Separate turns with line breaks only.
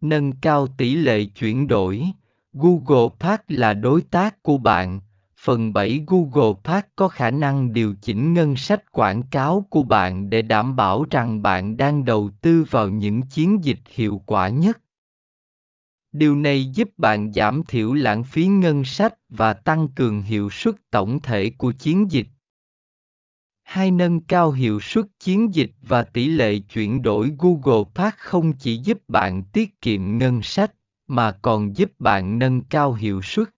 nâng cao tỷ lệ chuyển đổi. Google Park là đối tác của bạn. Phần 7 Google Park có khả năng điều chỉnh ngân sách quảng cáo của bạn để đảm bảo rằng bạn đang đầu tư vào những chiến dịch hiệu quả nhất. Điều này giúp bạn giảm thiểu lãng phí ngân sách và tăng cường hiệu suất tổng thể của chiến dịch. Hai nâng cao hiệu suất chiến dịch và tỷ lệ chuyển đổi Google Park không chỉ giúp bạn tiết kiệm ngân sách, mà còn giúp bạn nâng cao hiệu suất.